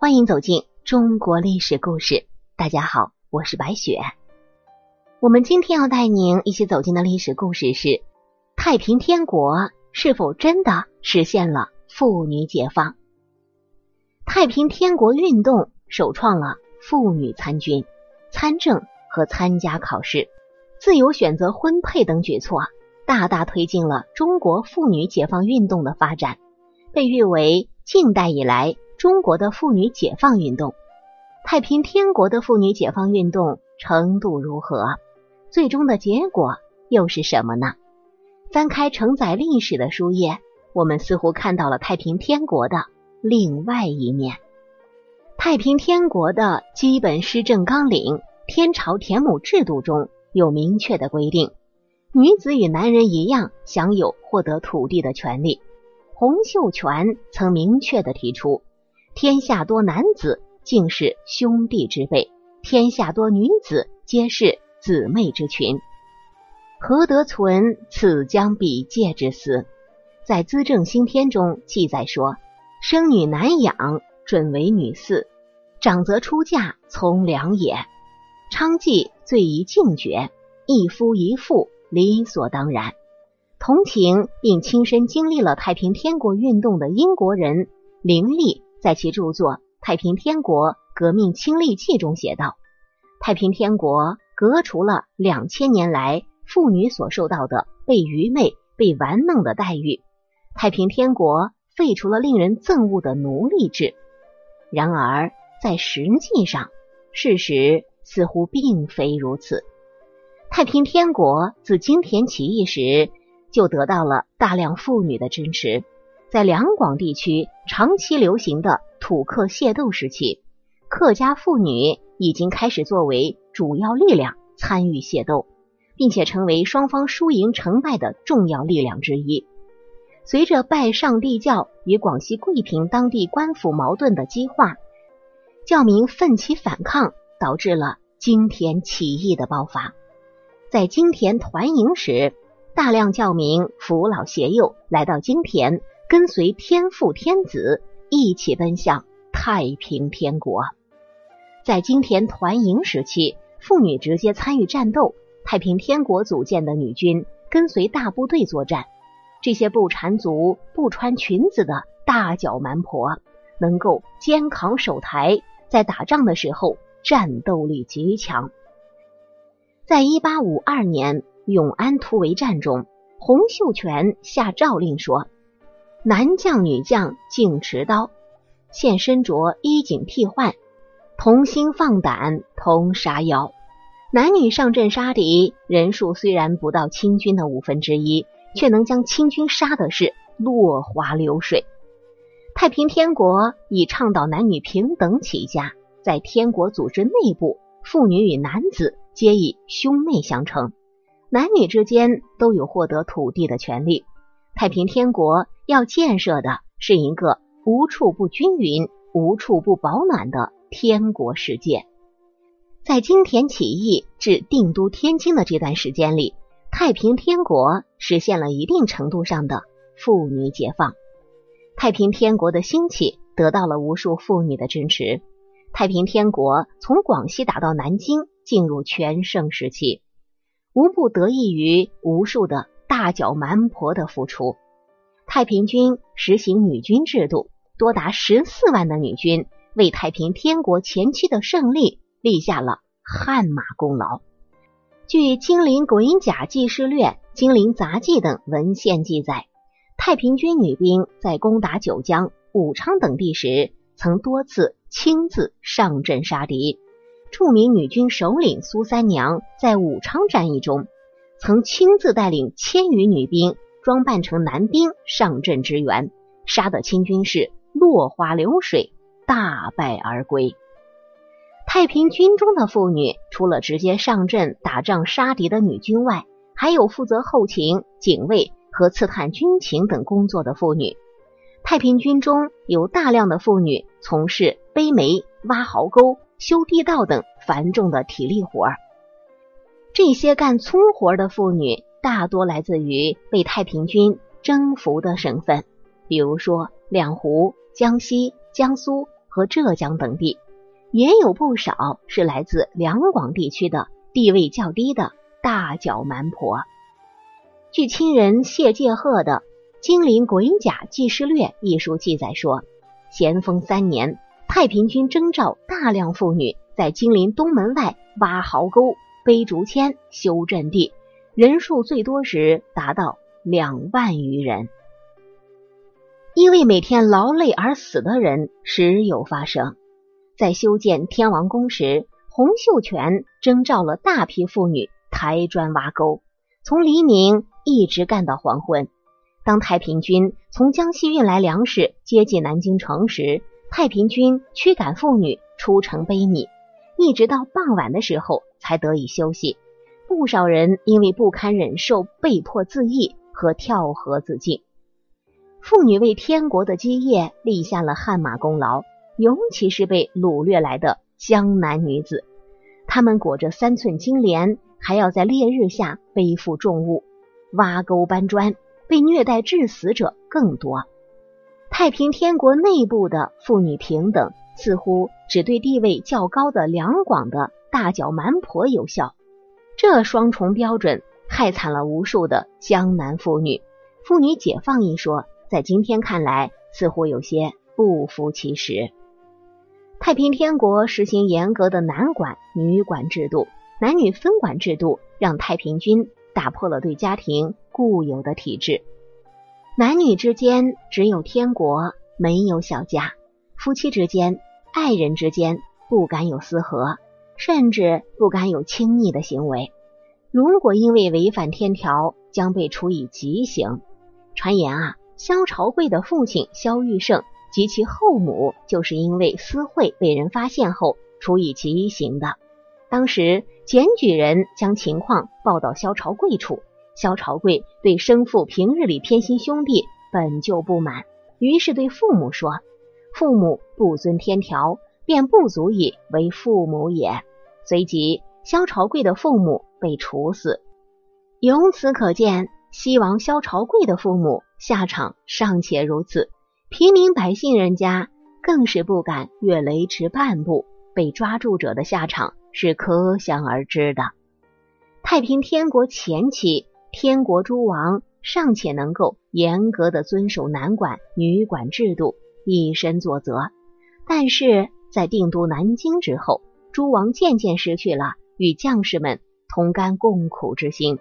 欢迎走进中国历史故事。大家好，我是白雪。我们今天要带您一起走进的历史故事是：太平天国是否真的实现了妇女解放？太平天国运动首创了妇女参军、参政和参加考试、自由选择婚配等举措，大大推进了中国妇女解放运动的发展，被誉为近代以来。中国的妇女解放运动，太平天国的妇女解放运动程度如何？最终的结果又是什么呢？翻开承载历史的书页，我们似乎看到了太平天国的另外一面。太平天国的基本施政纲领——天朝田亩制度中有明确的规定，女子与男人一样享有获得土地的权利。洪秀全曾明确的提出。天下多男子，竟是兄弟之辈；天下多女子，皆是姊妹之群。何得存此将比介之思？在《资政新篇》中记载说：“生女难养，准为女嗣；长则出嫁，从良也。”娼妓最宜敬绝，一夫一妇理所当然。同情并亲身经历了太平天国运动的英国人林立。在其著作《太平天国革命亲历记》中写道：“太平天国革除了两千年来妇女所受到的被愚昧、被玩弄的待遇，太平天国废除了令人憎恶的奴隶制。然而，在实际上，事实似乎并非如此。太平天国自金田起义时就得到了大量妇女的支持。”在两广地区长期流行的土客械斗时期，客家妇女已经开始作为主要力量参与械斗，并且成为双方输赢成败的重要力量之一。随着拜上帝教与广西桂平当地官府矛盾的激化，教民奋起反抗，导致了金田起义的爆发。在金田团营时，大量教民扶老携幼来到金田。跟随天父天子一起奔向太平天国。在金田团营时期，妇女直接参与战斗。太平天国组建的女军跟随大部队作战。这些不缠足、不穿裙子的大脚蛮婆，能够肩扛手抬，在打仗的时候战斗力极强。在一八五二年永安突围战中，洪秀全下诏令说。男将女将尽持刀，现身着衣锦替换，同心放胆，同杀妖。男女上阵杀敌，人数虽然不到清军的五分之一，却能将清军杀的是落花流水。太平天国以倡导男女平等起家，在天国组织内部，妇女与男子皆以兄妹相称，男女之间都有获得土地的权利。太平天国要建设的是一个无处不均匀、无处不保暖的天国世界。在金田起义至定都天津的这段时间里，太平天国实现了一定程度上的妇女解放。太平天国的兴起得到了无数妇女的支持。太平天国从广西打到南京，进入全盛时期，无不得益于无数的。大脚蛮婆的付出，太平军实行女军制度，多达十四万的女军为太平天国前期的胜利立下了汗马功劳。据《金陵鬼甲纪事略》《金陵杂记》等文献记载，太平军女兵在攻打九江、武昌等地时，曾多次亲自上阵杀敌。著名女军首领苏三娘在武昌战役中。曾亲自带领千余女兵，装扮成男兵上阵支援，杀得清军是落花流水，大败而归。太平军中的妇女，除了直接上阵打仗杀敌的女军外，还有负责后勤、警卫和刺探军情等工作的妇女。太平军中有大量的妇女从事背煤、挖壕沟、修地道等繁重的体力活儿。这些干粗活的妇女大多来自于被太平军征服的省份，比如说两湖、江西、江苏和浙江等地，也有不少是来自两广地区的地位较低的大脚蛮婆。据亲人谢介鹤的《金陵鬼甲纪事略》一书记载说，咸丰三年，太平军征召大量妇女在金陵东门外挖壕沟、背竹签、修阵地，人数最多时达到两万余人。因为每天劳累而死的人时有发生。在修建天王宫时，洪秀全征召了大批妇女抬砖挖沟，从黎明。一直干到黄昏。当太平军从江西运来粮食接近南京城时，太平军驱赶妇女出城背米，一直到傍晚的时候才得以休息。不少人因为不堪忍受，被迫自缢和跳河自尽。妇女为天国的基业立下了汗马功劳，尤其是被掳掠来的江南女子，她们裹着三寸金莲，还要在烈日下背负重物。挖沟搬砖，被虐待致死者更多。太平天国内部的妇女平等，似乎只对地位较高的两广的大脚蛮婆有效。这双重标准害惨了无数的江南妇女。妇女解放一说，在今天看来，似乎有些不符其实。太平天国实行严格的男管女管制度，男女分管制度让太平军。打破了对家庭固有的体制，男女之间只有天国，没有小家；夫妻之间、爱人之间不敢有私合，甚至不敢有亲昵的行为。如果因为违反天条，将被处以极刑。传言啊，萧朝贵的父亲萧玉胜及其后母就是因为私会被人发现后处以极刑的。当时检举人将情况报到萧朝贵处，萧朝贵对生父平日里偏心兄弟本就不满，于是对父母说：“父母不遵天条，便不足以为父母也。”随即，萧朝贵的父母被处死。由此可见，西王萧朝贵的父母下场尚且如此，平民百姓人家更是不敢越雷池半步，被抓住者的下场。是可想而知的。太平天国前期，天国诸王尚且能够严格的遵守男管女管制度，以身作则。但是在定都南京之后，诸王渐渐失去了与将士们同甘共苦之心。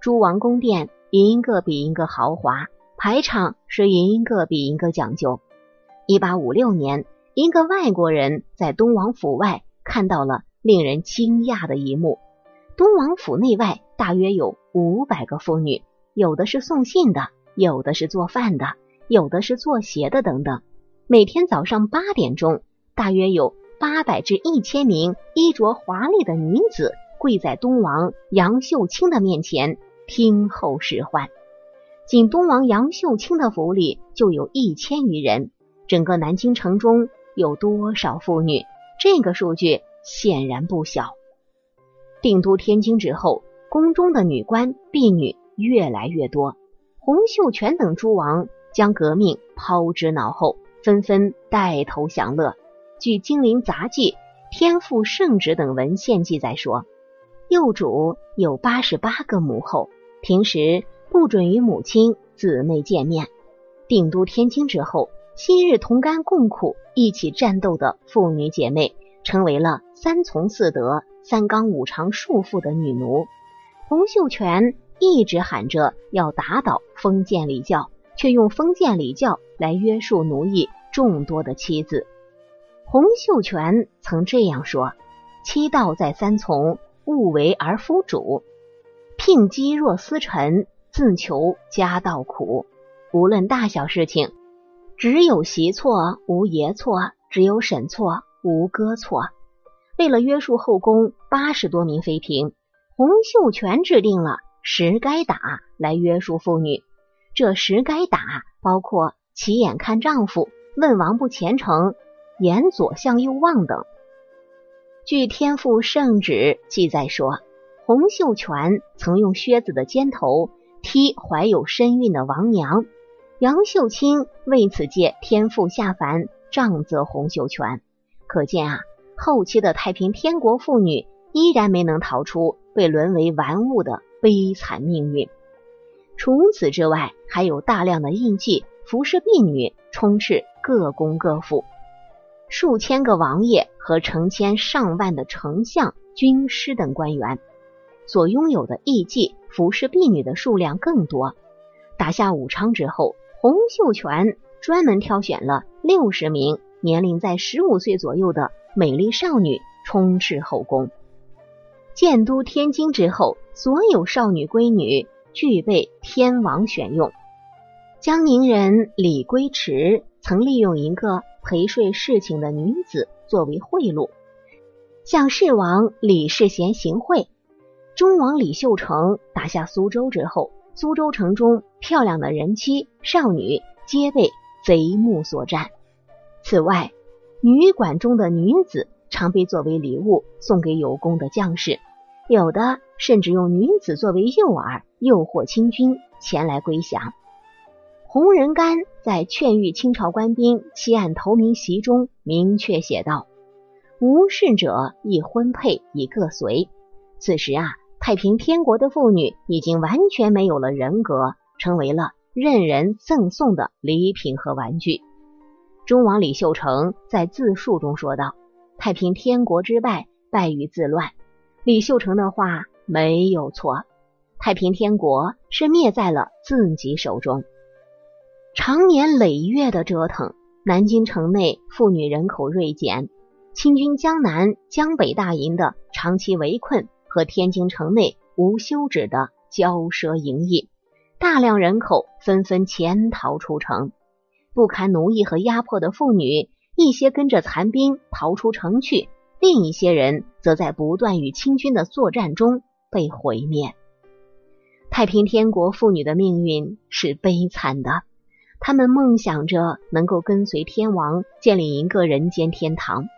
诸王宫殿一个比一个豪华，排场是一个比一个讲究。一八五六年，一个外国人在东王府外看到了。令人惊讶的一幕：东王府内外大约有五百个妇女，有的是送信的，有的是做饭的，有的是做鞋的，等等。每天早上八点钟，大约有八百至一千名衣着华丽的女子跪在东王杨秀清的面前听候使唤。仅东王杨秀清的府里就有一千余人，整个南京城中有多少妇女？这个数据。显然不小。定都天津之后，宫中的女官婢女越来越多。洪秀全等诸王将革命抛之脑后，纷纷带头享乐。据《金陵杂记》《天赋圣旨》等文献记载说，幼主有八十八个母后，平时不准与母亲姊妹见面。定都天津之后，昔日同甘共苦、一起战斗的妇女姐妹。成为了三从四德、三纲五常束缚的女奴。洪秀全一直喊着要打倒封建礼教，却用封建礼教来约束奴役众多的妻子。洪秀全曾这样说：“妻道在三从，勿为而夫主。聘妻若思臣，自求家道苦。无论大小事情，只有媳错，无爷错；只有婶错。”无哥错。为了约束后宫八十多名妃嫔，洪秀全制定了十该打来约束妇女。这十该打包括起眼看丈夫、问王不虔诚、沿左向右望等。据《天赋圣旨》记载说，洪秀全曾用靴子的尖头踢怀有身孕的王娘，杨秀清为此借天赋下凡。杖责洪秀全。可见啊，后期的太平天国妇女依然没能逃出被沦为玩物的悲惨命运。除此之外，还有大量的印记、服侍婢女充斥各宫各府，数千个王爷和成千上万的丞相、军师等官员所拥有的艺妓、服侍婢女的数量更多。打下武昌之后，洪秀全专门挑选了六十名年龄在十五岁左右的美丽少女充斥后宫。建都天津之后，所有少女闺女俱被天王选用。江宁人李龟池曾利用一个陪睡侍寝的女子作为贿赂，向世王李世贤行贿。忠王李秀成打下苏州之后。苏州城中漂亮的人妻少女皆被贼目所占。此外，女馆中的女子常被作为礼物送给有功的将士，有的甚至用女子作为诱饵，诱惑清军前来归降。洪仁玕在劝谕清朝官兵弃暗投明檄中明确写道：“无甚者亦婚配，以各随。”此时啊。太平天国的妇女已经完全没有了人格，成为了任人赠送的礼品和玩具。忠王李秀成在自述中说道：“太平天国之败，败于自乱。”李秀成的话没有错，太平天国是灭在了自己手中。长年累月的折腾，南京城内妇女人口锐减，清军江南、江北大营的长期围困。和天津城内无休止的骄奢淫逸，大量人口纷纷潜逃出城，不堪奴役和压迫的妇女，一些跟着残兵逃出城去，另一些人则在不断与清军的作战中被毁灭。太平天国妇女的命运是悲惨的，他们梦想着能够跟随天王建立一个人间天堂。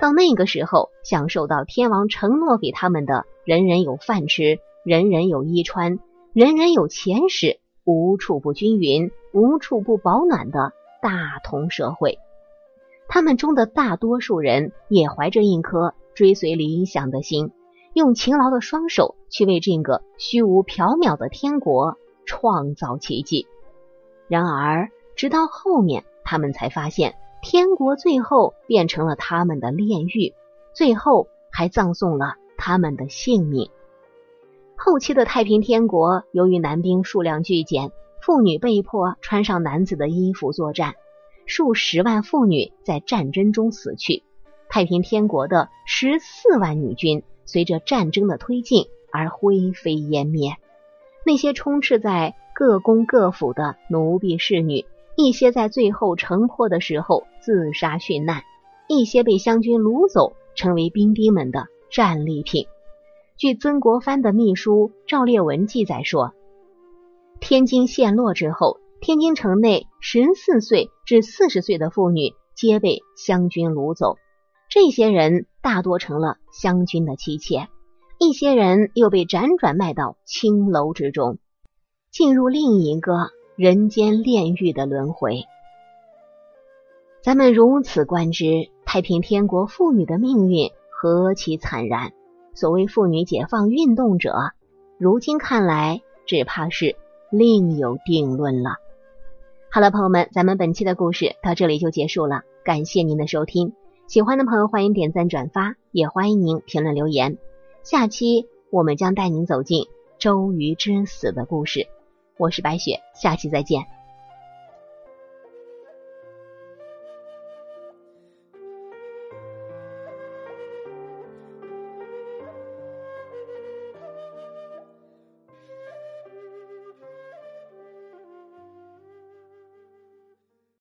到那个时候，享受到天王承诺给他们的“人人有饭吃，人人有衣穿，人人有钱使，无处不均匀，无处不保暖”的大同社会。他们中的大多数人也怀着一颗追随理想的心，用勤劳的双手去为这个虚无缥缈的天国创造奇迹。然而，直到后面，他们才发现。天国最后变成了他们的炼狱，最后还葬送了他们的性命。后期的太平天国，由于男兵数量剧减，妇女被迫穿上男子的衣服作战，数十万妇女在战争中死去。太平天国的十四万女军，随着战争的推进而灰飞烟灭。那些充斥在各宫各府的奴婢侍女。一些在最后城破的时候自杀殉难，一些被湘军掳走，成为兵丁们的战利品。据曾国藩的秘书赵烈文记载说，天津陷落之后，天津城内十四岁至四十岁的妇女皆被湘军掳走，这些人大多成了湘军的妻妾，一些人又被辗转卖到青楼之中，进入另一个。人间炼狱的轮回，咱们如此观之，太平天国妇女的命运何其惨然！所谓妇女解放运动者，如今看来，只怕是另有定论了。好了，朋友们，咱们本期的故事到这里就结束了，感谢您的收听。喜欢的朋友欢迎点赞转发，也欢迎您评论留言。下期我们将带您走进周瑜之死的故事。我是白雪，下期再见。